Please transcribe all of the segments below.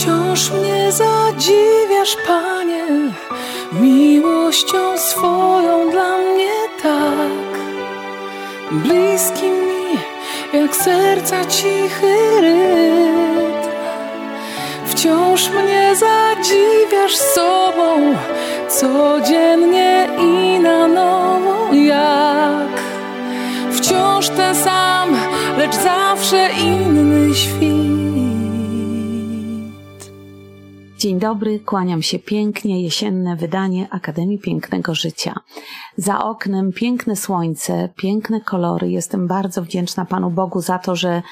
Wciąż mnie zadziwiasz, Panie, miłością swoją dla mnie tak. Bliski mi, jak serca cichy rytm. Wciąż mnie zadziwiasz sobą, codziennie i na nowo jak. Wciąż ten sam, lecz zawsze inny świt. Dzień dobry, kłaniam się pięknie, jesienne wydanie Akademii Pięknego Życia. Za oknem piękne słońce, piękne kolory. Jestem bardzo wdzięczna Panu Bogu za to, że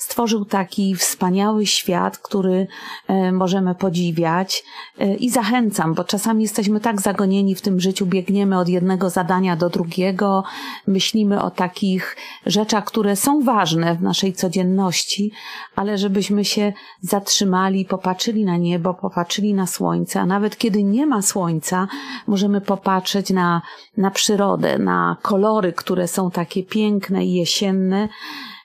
stworzył taki wspaniały świat, który e, możemy podziwiać e, i zachęcam, bo czasami jesteśmy tak zagonieni w tym życiu, biegniemy od jednego zadania do drugiego, myślimy o takich rzeczach, które są ważne w naszej codzienności, ale żebyśmy się zatrzymali, popatrzyli na niebo, popatrzyli na słońce, a nawet kiedy nie ma słońca, możemy popatrzeć na, na przyrodę, na kolory, które są takie piękne i jesienne,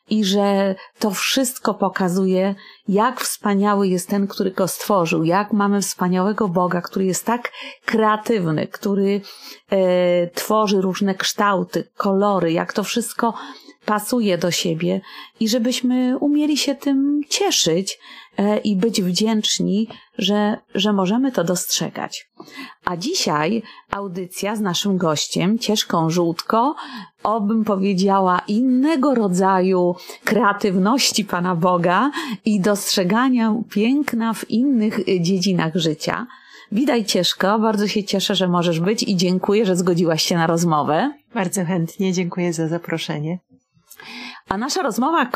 i że to wszystko pokazuje, jak wspaniały jest ten, który go stworzył, jak mamy wspaniałego Boga, który jest tak kreatywny, który e, tworzy różne kształty, kolory, jak to wszystko pasuje do siebie i żebyśmy umieli się tym cieszyć e, i być wdzięczni, że, że możemy to dostrzegać. A dzisiaj audycja z naszym gościem, Cieszką Żółtko, obym powiedziała innego rodzaju kreatywności Pana Boga i dostrzegania piękna w innych dziedzinach życia. Witaj Cieszko, bardzo się cieszę, że możesz być i dziękuję, że zgodziłaś się na rozmowę. Bardzo chętnie, dziękuję za zaproszenie. A nasza rozmowa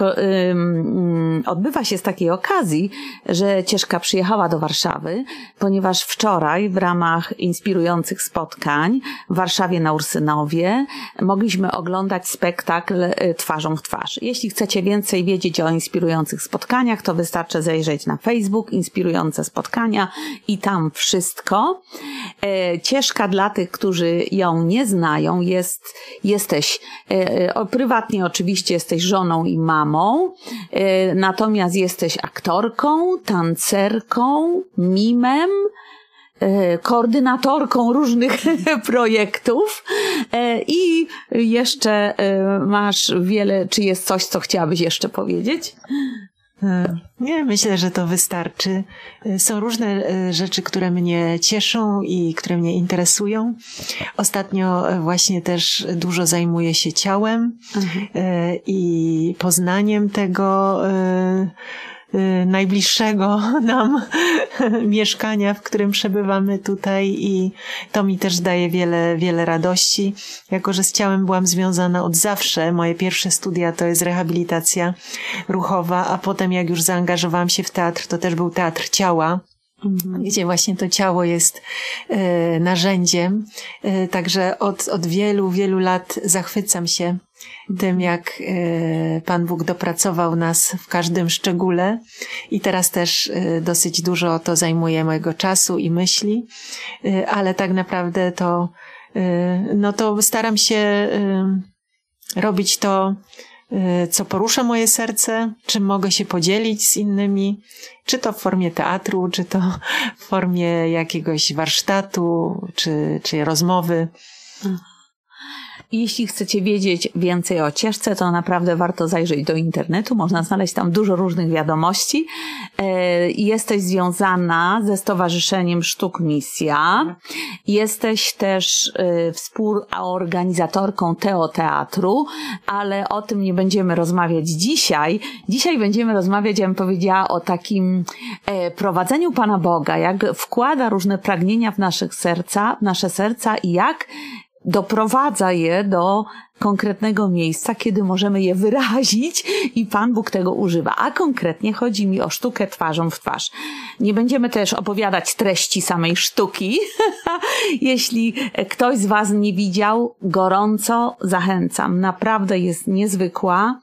odbywa się z takiej okazji, że Cieszka przyjechała do Warszawy, ponieważ wczoraj w ramach inspirujących spotkań w Warszawie na Ursynowie mogliśmy oglądać spektakl y, Twarzą w twarz. Jeśli chcecie więcej wiedzieć o inspirujących spotkaniach, to wystarczy zajrzeć na Facebook, inspirujące spotkania i tam wszystko. E, Cieszka dla tych, którzy ją nie znają, jest, jesteś e, e, prywatnie oczywiście jesteś jesteś żoną i mamą, e, natomiast jesteś aktorką, tancerką, mimem, e, koordynatorką różnych projektów e, i jeszcze masz wiele, czy jest coś, co chciałabyś jeszcze powiedzieć? E, nie, myślę, że to wystarczy. E, są różne e, rzeczy, które mnie cieszą i które mnie interesują. Ostatnio właśnie też dużo zajmuję się ciałem mhm. i poznaniem tego najbliższego nam mieszkania, w którym przebywamy tutaj i to mi też daje wiele, wiele radości. Jako, że z ciałem byłam związana od zawsze, moje pierwsze studia to jest rehabilitacja ruchowa, a potem jak już zaangażowałam się w teatr, to też był teatr ciała. Mhm. gdzie właśnie to ciało jest e, narzędziem. E, także od, od wielu, wielu lat zachwycam się tym, jak e, Pan Bóg dopracował nas w każdym szczególe. I teraz też e, dosyć dużo to zajmuje mojego czasu i myśli, e, ale tak naprawdę to, no to staram się robić to, co porusza moje serce, czym mogę się podzielić z innymi, czy to w formie teatru, czy to w formie jakiegoś warsztatu, czy, czy rozmowy. Jeśli chcecie wiedzieć więcej o cieszce, to naprawdę warto zajrzeć do internetu. Można znaleźć tam dużo różnych wiadomości. E, jesteś związana ze Stowarzyszeniem Sztuk Misja. Jesteś też e, współorganizatorką Teatru, ale o tym nie będziemy rozmawiać dzisiaj. Dzisiaj będziemy rozmawiać, ja bym powiedziała, o takim e, prowadzeniu Pana Boga, jak wkłada różne pragnienia w naszych serca, w nasze serca i jak doprowadza je do konkretnego miejsca, kiedy możemy je wyrazić i Pan Bóg tego używa. A konkretnie chodzi mi o sztukę twarzą w twarz. Nie będziemy też opowiadać treści samej sztuki. Jeśli ktoś z Was nie widział, gorąco zachęcam. Naprawdę jest niezwykła.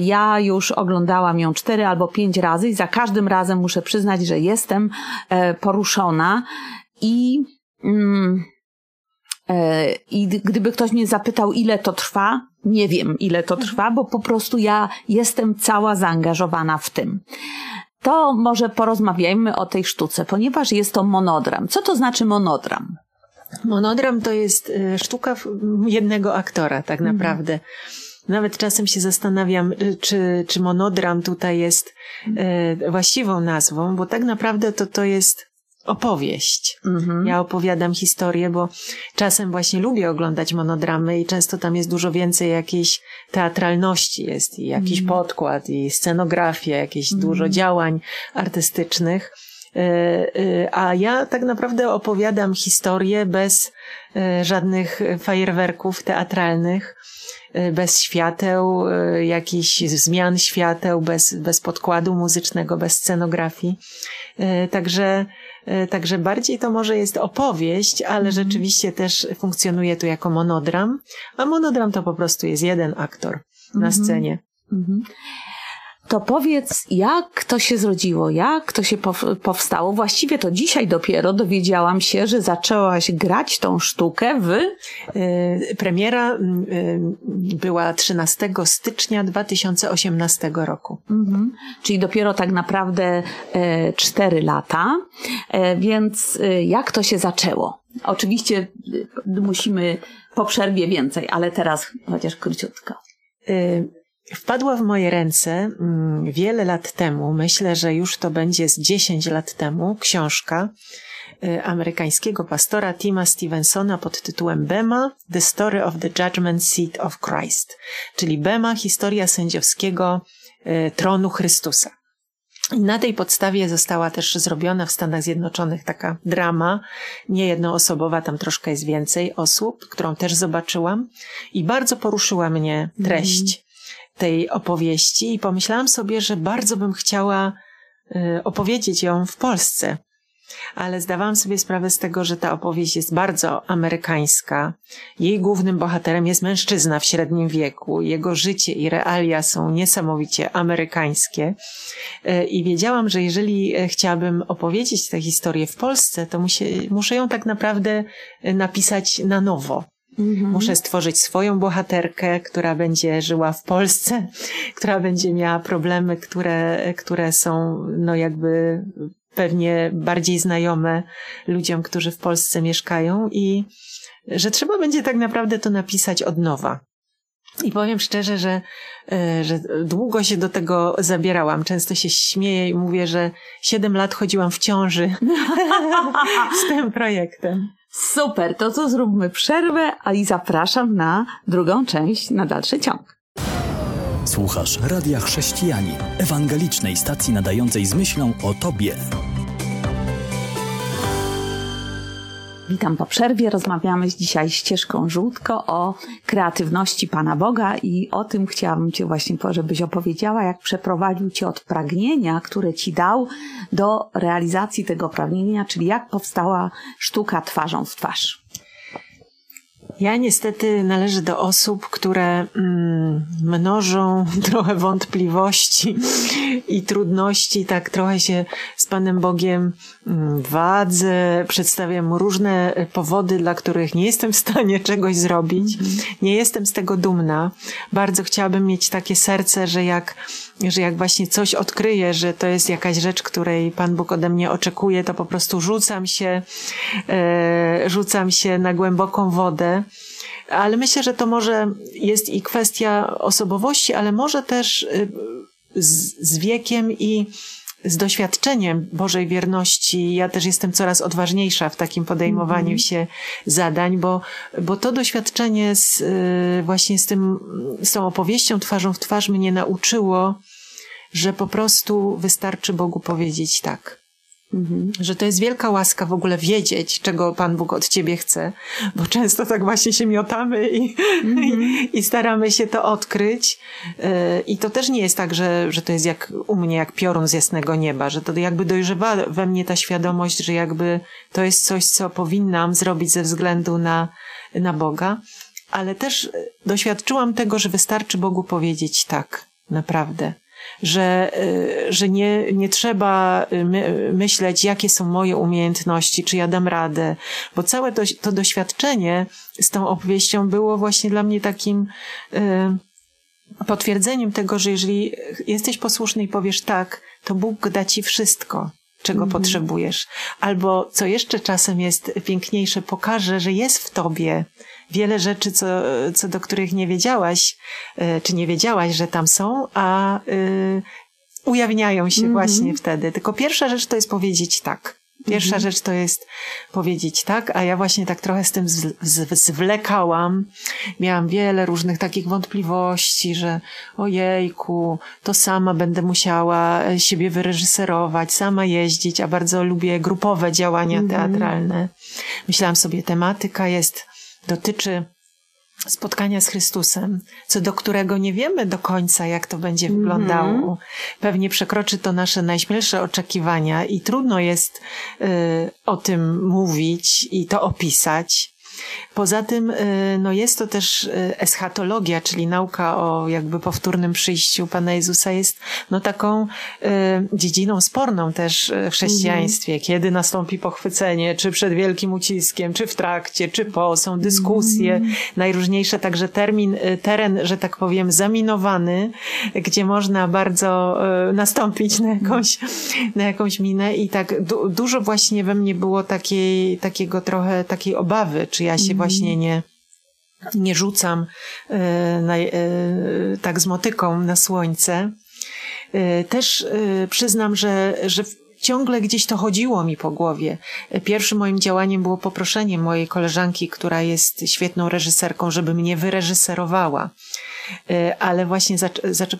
Ja już oglądałam ją cztery albo pięć razy i za każdym razem muszę przyznać, że jestem e, poruszona i mm, E, I gdyby ktoś mnie zapytał, ile to trwa, nie wiem, ile to trwa, bo po prostu ja jestem cała zaangażowana w tym. to może porozmawiajmy o tej sztuce, ponieważ jest to monodram. Co to znaczy monodram? Monodram to jest y, sztuka jednego aktora, tak mhm. naprawdę. Nawet czasem się zastanawiam, y, czy, czy monodram tutaj jest e, właściwą nazwą, bo tak naprawdę to to jest opowieść. Mhm. Ja opowiadam historię, bo czasem właśnie lubię oglądać monodramy i często tam jest dużo więcej jakiejś teatralności, jest i jakiś mhm. podkład, i scenografia, jakieś mhm. dużo działań artystycznych. E, e, a ja tak naprawdę opowiadam historię bez e, żadnych fajerwerków teatralnych, bez świateł, jakichś zmian świateł, bez, bez podkładu muzycznego, bez scenografii. Także, także bardziej to może jest opowieść, ale mhm. rzeczywiście też funkcjonuje tu jako monodram, a monodram to po prostu jest jeden aktor na mhm. scenie. Mhm to powiedz, jak to się zrodziło, jak to się powstało? Właściwie to dzisiaj dopiero dowiedziałam się, że zaczęłaś grać tą sztukę w. Y, premiera y, była 13 stycznia 2018 roku. Mhm. Czyli dopiero tak naprawdę e, cztery lata. E, więc e, jak to się zaczęło? Oczywiście musimy po przerwie więcej, ale teraz chociaż króciutko. Wpadła w moje ręce mm, wiele lat temu, myślę, że już to będzie z 10 lat temu, książka y, amerykańskiego pastora Tima Stevensona pod tytułem Bema The Story of the Judgment Seat of Christ, czyli Bema historia sędziowskiego y, tronu Chrystusa. Na tej podstawie została też zrobiona w Stanach Zjednoczonych taka drama, nie jednoosobowa, tam troszkę jest więcej osób, którą też zobaczyłam i bardzo poruszyła mnie treść tej opowieści i pomyślałam sobie, że bardzo bym chciała y, opowiedzieć ją w Polsce. Ale zdawałam sobie sprawę z tego, że ta opowieść jest bardzo amerykańska. Jej głównym bohaterem jest mężczyzna w średnim wieku. Jego życie i realia są niesamowicie amerykańskie. Y, I wiedziałam, że jeżeli y, chciałabym opowiedzieć tę historię w Polsce, to muszę, muszę ją tak naprawdę napisać na nowo. Mhm. Muszę stworzyć swoją bohaterkę, która będzie żyła w Polsce, która będzie miała problemy, które, które są, no jakby pewnie bardziej znajome ludziom, którzy w Polsce mieszkają i że trzeba będzie tak naprawdę to napisać od nowa. I powiem szczerze, że, e, że długo się do tego zabierałam. Często się śmieję i mówię, że siedem lat chodziłam w ciąży z tym projektem. Super, to co zróbmy przerwę, a i zapraszam na drugą część, na dalszy ciąg. Słuchasz Radia Chrześcijani, ewangelicznej stacji nadającej z myślą o Tobie. Witam po przerwie. Rozmawiamy dzisiaj ścieżką żółtko o kreatywności Pana Boga i o tym chciałabym Cię właśnie, żebyś opowiedziała, jak przeprowadził Cię od pragnienia, które Ci dał, do realizacji tego pragnienia, czyli jak powstała sztuka twarzą w twarz. Ja niestety należę do osób, które mm, mnożą trochę wątpliwości i trudności, tak trochę się z Panem Bogiem mm, wadzę, przedstawiam różne powody, dla których nie jestem w stanie czegoś zrobić. Nie jestem z tego dumna. Bardzo chciałabym mieć takie serce, że jak że jak właśnie coś odkryję, że to jest jakaś rzecz, której Pan Bóg ode mnie oczekuje, to po prostu rzucam się, e, rzucam się na głęboką wodę. Ale myślę, że to może jest i kwestia osobowości, ale może też e, z, z wiekiem i doświadczeniem Bożej wierności, ja też jestem coraz odważniejsza w takim podejmowaniu mm się zadań, bo, bo to doświadczenie z, e, właśnie z tym, z tą opowieścią twarzą w twarz mnie nauczyło, że po prostu wystarczy Bogu powiedzieć tak. Że to jest wielka łaska w ogóle wiedzieć, czego Pan Bóg od ciebie chce, bo często tak właśnie się miotamy i, i, i, staramy się to odkryć. Yy, I to też nie jest tak, że, że to jest jak u mnie, jak piorun z jasnego nieba, że to jakby dojrzewa we mnie ta świadomość, że jakby to jest coś, co powinnam zrobić ze względu na, na Boga. Ale też doświadczyłam tego, że wystarczy Bogu powiedzieć tak, naprawdę że, y, że nie, nie trzeba y, my, myśleć, jakie są moje umiejętności, czy ja dam radę, bo całe to, to doświadczenie z tą opowieścią było właśnie dla mnie takim, y, potwierdzeniem tego, że jeżeli jesteś posłuszny i powiesz tak, to Bóg da ci wszystko, czego Mhm. potrzebujesz. Albo, co jeszcze czasem jest piękniejsze, pokaże, że jest w tobie wiele rzeczy, co, co do których nie wiedziałaś, e, czy nie wiedziałaś, że tam są, a y, ujawniają się właśnie wtedy. Tylko pierwsza rzecz to jest powiedzieć tak. Pierwsza rzecz to jest powiedzieć tak, a ja właśnie tak trochę z tym z, z, zwlekałam. Miałam wiele różnych takich wątpliwości, że ojejku, to sama będę musiała e, siebie wyreżyserować, sama jeździć, a bardzo lubię grupowe działania teatralne. Myślałam sobie, tematyka jest, dotyczy spotkania z Chrystusem, co do którego nie wiemy do końca, jak to będzie wyglądało. Pewnie przekroczy to nasze najśmielsze oczekiwania i trudno jest y, o tym mówić i to opisać. Poza tym, y, no jest to też y, eschatologia, czyli nauka o jakby powtórnym przyjściu Pana Jezusa jest no taką y, dziedziną sporną też w chrześcijaństwie. Kiedy nastąpi pochwycenie, czy przed wielkim uciskiem, czy w trakcie, czy po, są dyskusje, najróżniejsze, także termin, teren, że tak powiem, zaminowany, gdzie można bardzo nastąpić na jakąś, na jakąś minę. I tak du- dużo właśnie we mnie było takiej, takiego trochę takiej obawy, czy ja się właśnie nie, nie rzucam e, na, e, tak z motyką na słońce. E, Też przyznam, że, że ciągle gdzieś to chodziło mi po głowie. Pierwszym moim działaniem było poproszenie mojej koleżanki, która jest świetną reżyserką, żeby mnie wyreżyserowała. E, Ale właśnie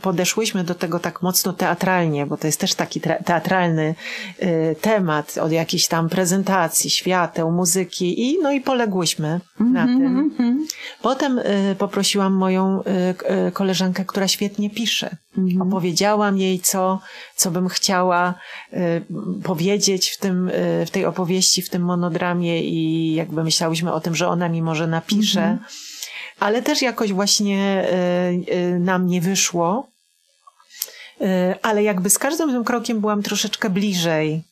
podeszłyśmy do tego tak mocno teatralnie, bo to jest też taki tra- teatralny e, temat od jakiejś tam prezentacji, świateł, muzyki i no i poległyśmy na tym. Potem y, poprosiłam moją koleżankę, która świetnie pisze. Opowiedziałam jej, co, co bym chciała powiedzieć w, tym, w tej opowieści, w tym monodramie i jakby myślałyśmy o tym, że ona mi może napisze. Ale też jakoś właśnie y, y, nam nie wyszło. Y, ale jakby z każdym tym krokiem byłam troszeczkę bliżej.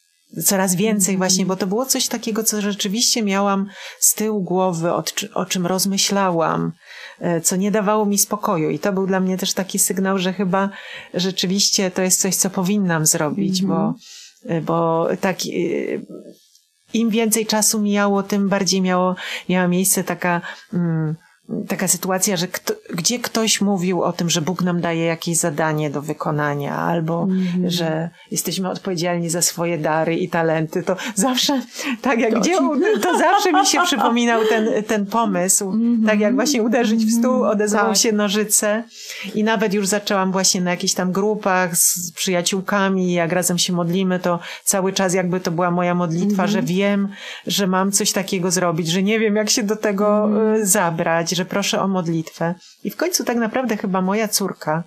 Coraz więcej właśnie, bo to było coś takiego, co rzeczywiście miałam z tyłu głowy, o, czy- o czym rozmyślałam, co nie dawało mi spokoju. I to był dla mnie też taki sygnał, że chyba rzeczywiście to jest coś, co powinnam zrobić, bo, e, bo tak, im więcej czasu mijało, tym bardziej miało, miała miejsce taka, mm, taka sytuacja, że kto, gdzie ktoś mówił o tym, że Bóg nam daje jakieś zadanie do wykonania, albo że jesteśmy odpowiedzialni za swoje dary i talenty, to zawsze, tak jak gdzie, u- to zawsze mi się przypominał ten, ten pomysł, tak jak właśnie uderzyć w stół, odezwał Tak. się nożyce. I nawet już zaczęłam właśnie na jakichś tam grupach z przyjaciółkami, jak razem się modlimy, to cały czas jakby to była moja modlitwa, że wiem, że mam coś takiego zrobić, że nie wiem, jak się do tego y, zabrać, że proszę o modlitwę. I w końcu tak naprawdę chyba moja córka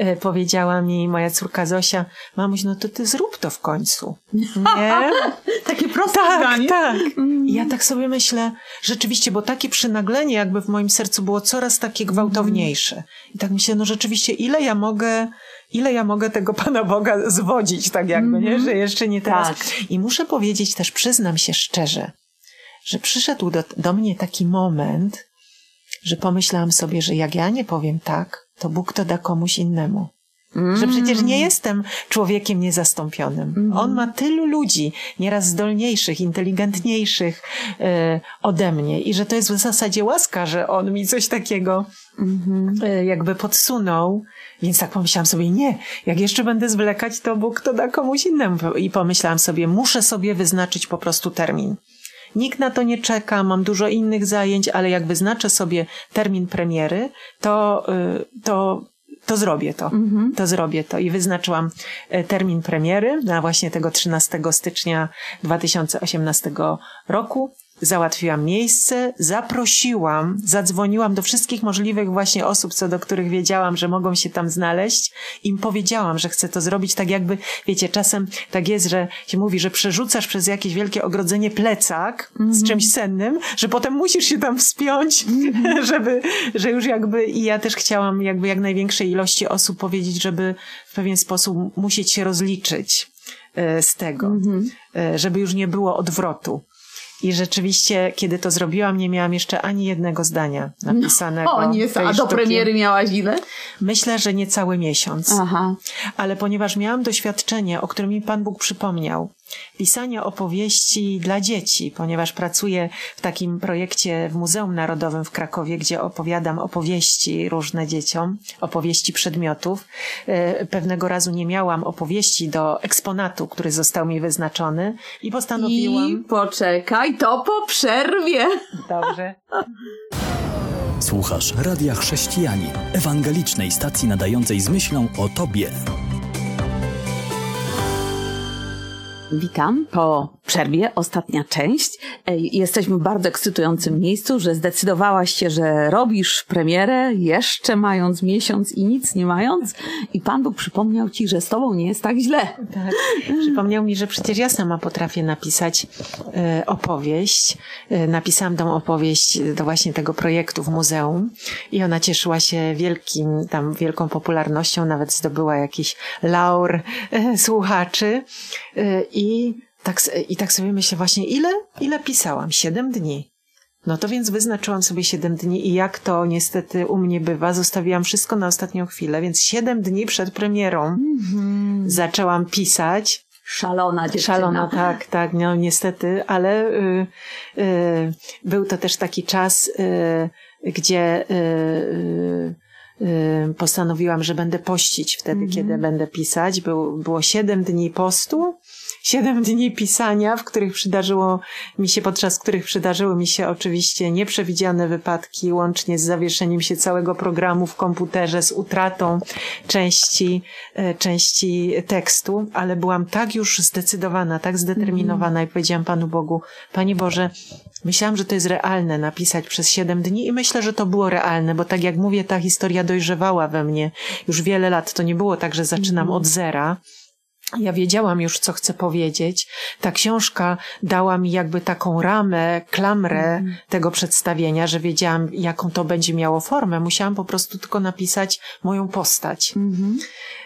y, powiedziała mi, moja córka Zosia, mamuś, no to ty zrób to w końcu. Nie? Takie proste Tak, zdanie. tak. I ja tak sobie myślę, rzeczywiście, bo takie przynaglenie jakby w moim sercu było coraz takie gwałtowniejsze. I tak myślę, no rzeczywiście, ile ja mogę, ile ja mogę tego Pana Boga zwodzić, tak jakby, nie? Że jeszcze nie teraz. Tak. I muszę powiedzieć też, przyznam się szczerze, że przyszedł do, do mnie taki moment, że pomyślałam sobie, że jak ja nie powiem tak, to Bóg to da komuś innemu. Że przecież nie jestem człowiekiem niezastąpionym. On ma tylu ludzi, nieraz zdolniejszych, inteligentniejszych e, ode mnie i że to jest w zasadzie łaska, że on mi coś takiego e, jakby podsunął. Więc tak pomyślałam sobie, nie, jak jeszcze będę zwlekać, to Bóg to da komuś innemu. I pomyślałam sobie, muszę sobie wyznaczyć po prostu termin. Nikt na to nie czeka, mam dużo innych zajęć, ale jak wyznaczę sobie termin premiery, to, y, to, to zrobię to. To zrobię to. I wyznaczyłam e, termin premiery na właśnie tego 13 stycznia 2018 roku. Załatwiłam miejsce, zaprosiłam, zadzwoniłam do wszystkich możliwych właśnie osób, co do których wiedziałam, że mogą się tam znaleźć. Im powiedziałam, że chcę to zrobić tak jakby, wiecie, czasem tak jest, że się mówi, że przerzucasz przez jakieś wielkie ogrodzenie plecak z czymś cennym, że potem musisz się tam wspiąć, żeby, że już jakby i ja też chciałam jakby jak największej ilości osób powiedzieć, żeby w pewien sposób musieć się rozliczyć e, z tego, e, żeby już nie było odwrotu. I rzeczywiście, kiedy to zrobiłam, nie miałam jeszcze ani jednego zdania napisanego. O, nie, a do premiery miałaś ile? Myślę, że niecały miesiąc. Aha. Ale ponieważ miałam doświadczenie, o którym mi Pan Bóg przypomniał, pisania opowieści dla dzieci, ponieważ pracuję w takim projekcie w Muzeum Narodowym w Krakowie, gdzie opowiadam opowieści różne dzieciom, opowieści przedmiotów. E, Pewnego razu nie miałam opowieści do eksponatu, który został mi wyznaczony i postanowiłam... I poczekaj, to po przerwie. Dobrze. Słuchasz Radia Chrześcijani, ewangelicznej stacji nadającej z myślą o Tobie. Witam po przerwie, ostatnia część. Jesteśmy w bardzo ekscytującym miejscu, że zdecydowałaś się, że robisz premierę, jeszcze mając miesiąc i nic nie mając. I Pan Bóg przypomniał ci, że z tobą nie jest tak źle. Tak. Przypomniał mi, że przecież ja sama potrafię napisać e, opowieść. E, napisałam tą opowieść do właśnie tego projektu w muzeum i ona cieszyła się wielkim, tam wielką popularnością, nawet zdobyła jakiś laur e, słuchaczy. E, I tak, I tak sobie myślę właśnie, ile, ile pisałam? Siedem dni. No to więc wyznaczyłam sobie siedem dni i jak to niestety u mnie bywa, zostawiłam wszystko na ostatnią chwilę, więc siedem dni przed premierą zaczęłam pisać. Szalona dziewczyna. Szalona, tak, tak, no niestety, ale y, y, był to też taki czas, y, gdzie y, y, y, postanowiłam, że będę pościć wtedy, kiedy będę pisać. Był, było siedem dni postu, siedem dni pisania, w których przydarzyło mi się, podczas których przydarzyły mi się oczywiście nieprzewidziane wypadki, łącznie z zawieszeniem się całego programu w komputerze, z utratą części, e, części tekstu, ale byłam tak już zdecydowana, tak zdeterminowana i powiedziałam Panu Bogu, Panie Boże, myślałam, że to jest realne napisać przez siedem dni i myślę, że to było realne, bo tak jak mówię, ta historia dojrzewała we mnie już wiele lat. To nie było tak, że zaczynam od zera. Ja wiedziałam już, co chcę powiedzieć. Ta książka dała mi jakby taką ramę, klamrę tego przedstawienia, że wiedziałam, jaką to będzie miało formę. Musiałam po prostu tylko napisać moją postać.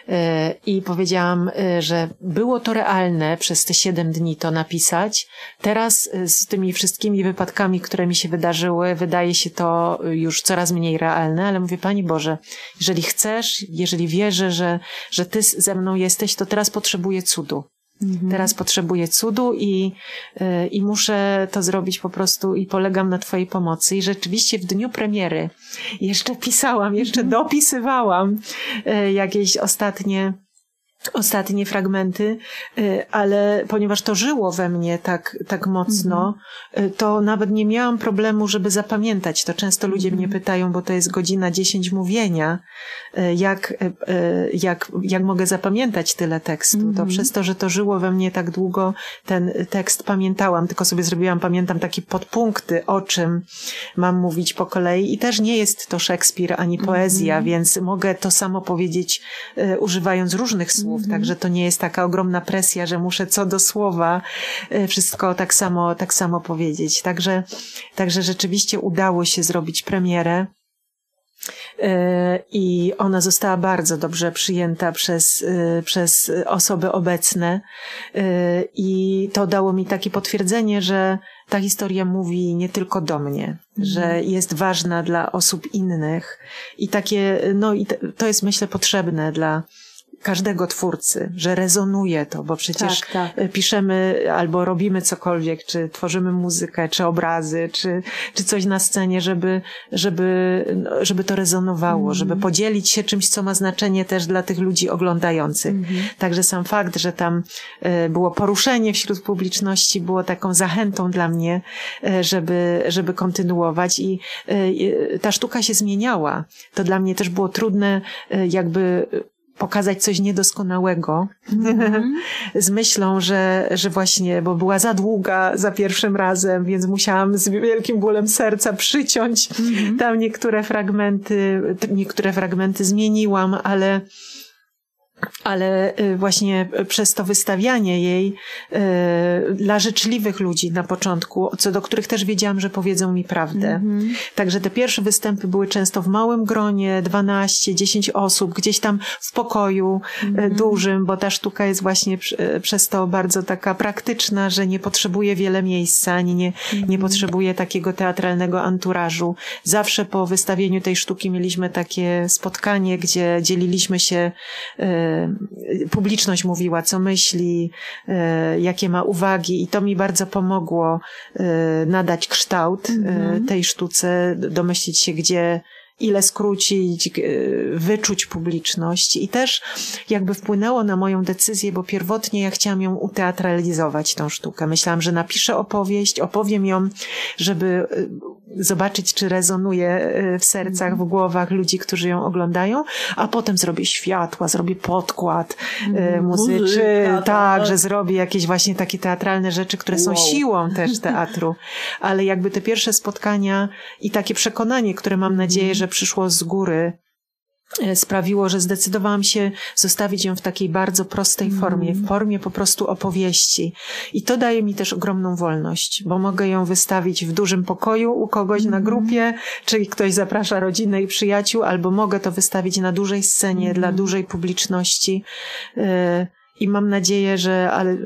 E, I powiedziałam, e, że było to realne przez te siedem dni to napisać. Teraz e, z tymi wszystkimi wypadkami, które mi się wydarzyły, wydaje się to już coraz mniej realne, ale mówię, Pani Boże, jeżeli chcesz, jeżeli wierzę, że, że Ty ze mną jesteś, to teraz potrzebuję cudu. Teraz potrzebuję cudu i, y, i muszę to zrobić po prostu i polegam na Twojej pomocy. I rzeczywiście w dniu premiery jeszcze pisałam, jeszcze dopisywałam y, jakieś ostatnie ostatnie fragmenty, y, ale ponieważ to żyło we mnie tak, tak mocno, y, to nawet nie miałam problemu, żeby zapamiętać. To często ludzie mnie pytają, bo to jest godzina 10 mówienia, y, jak, jak, jak mogę zapamiętać tyle tekstu. To przez to, że to żyło we mnie tak długo, ten tekst pamiętałam, tylko sobie zrobiłam, pamiętam takie podpunkty, o czym mam mówić po kolei. I też nie jest to Szekspir ani poezja, więc mogę to samo powiedzieć używając różnych słów, także to nie jest taka ogromna presja, że muszę co do słowa y, wszystko tak samo, tak samo powiedzieć. Także, także rzeczywiście udało się zrobić premierę. Y, I ona została bardzo dobrze przyjęta przez, y, przez osoby obecne. I to dało mi takie potwierdzenie, że ta historia mówi nie tylko do mnie, że jest ważna dla osób innych. I takie, no i to jest myślę potrzebne dla, każdego twórcy, że rezonuje to, bo przecież Tak, tak. e, piszemy albo robimy cokolwiek, czy tworzymy muzykę, czy obrazy, czy, czy coś na scenie, żeby, żeby, no, żeby to rezonowało, żeby podzielić się czymś, co ma znaczenie też dla tych ludzi oglądających. Także sam fakt, że tam e, było poruszenie wśród publiczności, było taką zachętą dla mnie, e, żeby, żeby kontynuować i ta sztuka się zmieniała. To dla mnie też było trudne, jakby pokazać coś niedoskonałego z myślą, że, że właśnie, bo była za długa za pierwszym razem, więc musiałam z wielkim bólem serca przyciąć tam niektóre fragmenty, niektóre fragmenty zmieniłam, ale ale y, właśnie przez to wystawianie jej y, dla życzliwych ludzi na początku, co do których też wiedziałam, że powiedzą mi prawdę. Mm -hmm. Także te pierwsze występy były często w małym gronie, 12, 10 osób, gdzieś tam w pokoju mm -hmm. dużym, bo ta sztuka jest właśnie przez to bardzo taka praktyczna, że nie potrzebuje wiele miejsca, ani nie, mm -hmm. nie mhm. potrzebuje takiego teatralnego anturażu. Zawsze po wystawieniu tej sztuki mieliśmy takie spotkanie, gdzie dzieliliśmy się y, publiczność mówiła, co myśli, e, jakie ma uwagi i to mi bardzo pomogło e, nadać kształt mm -hmm. tej sztuce, domyślić się, gdzie ile skrócić, wyczuć publiczność i też jakby wpłynęło na moją decyzję, bo pierwotnie ja chciałam ją uteatralizować, tą sztukę. Myślałam, że napiszę opowieść, opowiem ją, żeby zobaczyć, czy rezonuje e, w sercach, w głowach ludzi, którzy ją oglądają, a potem zrobię światła, zrobię podkład mm, muzyczny, tak, tak, że zrobię jakieś właśnie takie teatralne rzeczy, które wow. są siłą też teatru. Ale jakby te pierwsze spotkania i takie przekonanie, które mam nadzieję, mhm. że przyszło z góry, sprawiło, że zdecydowałam się zostawić ją w takiej bardzo prostej mm. formie, w formie po prostu opowieści. I to daje mi też ogromną wolność, bo mogę ją wystawić w dużym pokoju u kogoś na grupie, czyli ktoś zaprasza rodzinę i przyjaciół, albo mogę to wystawić na dużej scenie mm. dla dużej publiczności. E, I mam nadzieję, że, ale,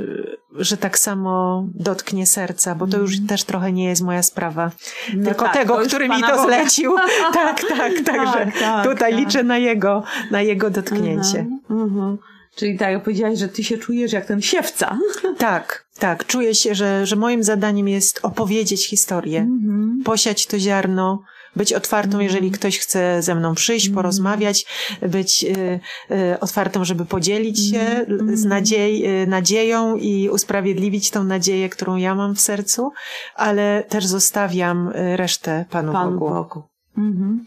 że tak samo dotknie serca, bo to już mm. też trochę nie jest moja sprawa. No Tylko tak, tego, który mi to Boga. zlecił. tak, tak, także tak, tak, tutaj tak. liczę na jego, na jego dotknięcie. Uh -huh, uh -huh. Czyli tak, powiedziałaś, że ty się czujesz jak ten siewca. Tak, tak. Czuję się, że, że moim zadaniem jest opowiedzieć historię, mm -hmm. posiać to ziarno, być otwartą, mm. jeżeli ktoś chce ze mną przyjść, mm. porozmawiać, być y, y, otwartą, żeby podzielić się mm. z nadziei, y, nadzieją i usprawiedliwić tą nadzieję, którą ja mam w sercu, ale też zostawiam resztę Panu, Panu Bogu. Bogu. Mhm.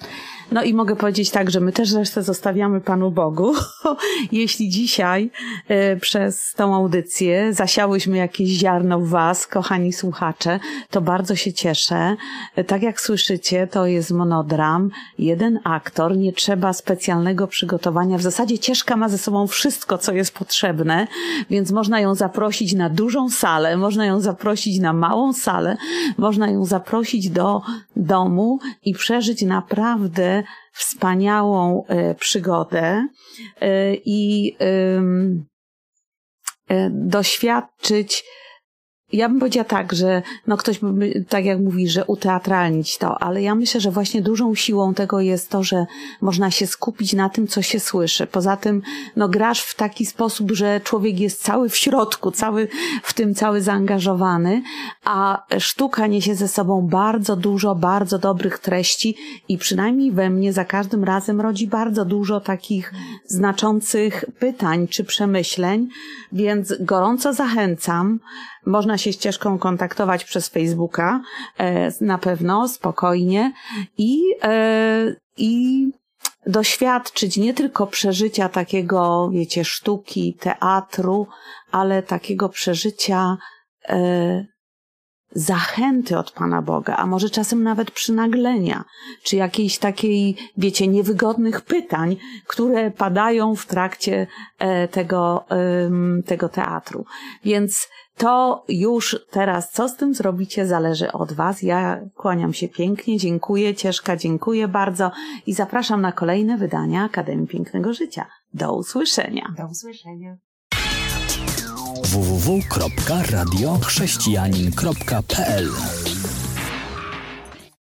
No i mogę powiedzieć tak, że my też resztę zostawiamy Panu Bogu. Jeśli dzisiaj y, przez tą audycję zasiałyśmy jakieś ziarno w Was, kochani słuchacze, to bardzo się cieszę. Y, tak jak słyszycie, to jest monodram, jeden aktor, nie trzeba specjalnego przygotowania. W zasadzie ciężka ma ze sobą wszystko, co jest potrzebne, więc można ją zaprosić na dużą salę, można ją zaprosić na małą salę, można ją zaprosić do domu i przeżyć naprawdę wspaniałą e, przygodę e, i e, doświadczyć ja bym powiedziała tak, że no ktoś by, tak jak mówi, że uteatralnić to, ale ja myślę, że właśnie dużą siłą tego jest to, że można się skupić na tym, co się słyszy. Poza tym, no grasz w taki sposób, że człowiek jest cały w środku, cały w tym cały zaangażowany, a sztuka niesie ze sobą bardzo dużo, bardzo dobrych treści i przynajmniej we mnie za każdym razem rodzi bardzo dużo takich znaczących pytań czy przemyśleń, więc gorąco zachęcam, można się ścieżką kontaktować przez Facebooka, e, na pewno, spokojnie i, e, i doświadczyć nie tylko przeżycia takiego, wiecie, sztuki, teatru, ale takiego przeżycia e, zachęty od Pana Boga, a może czasem nawet przynaglenia, czy jakiejś takiej, wiecie, niewygodnych pytań, które padają w trakcie tego, tego teatru. Więc to już teraz, co z tym zrobicie, zależy od Was. Ja kłaniam się pięknie, dziękuję, Cieszka, dziękuję bardzo i zapraszam na kolejne wydania Akademii Pięknego Życia. Do usłyszenia. Do usłyszenia. www.radiochrześcijanin.pl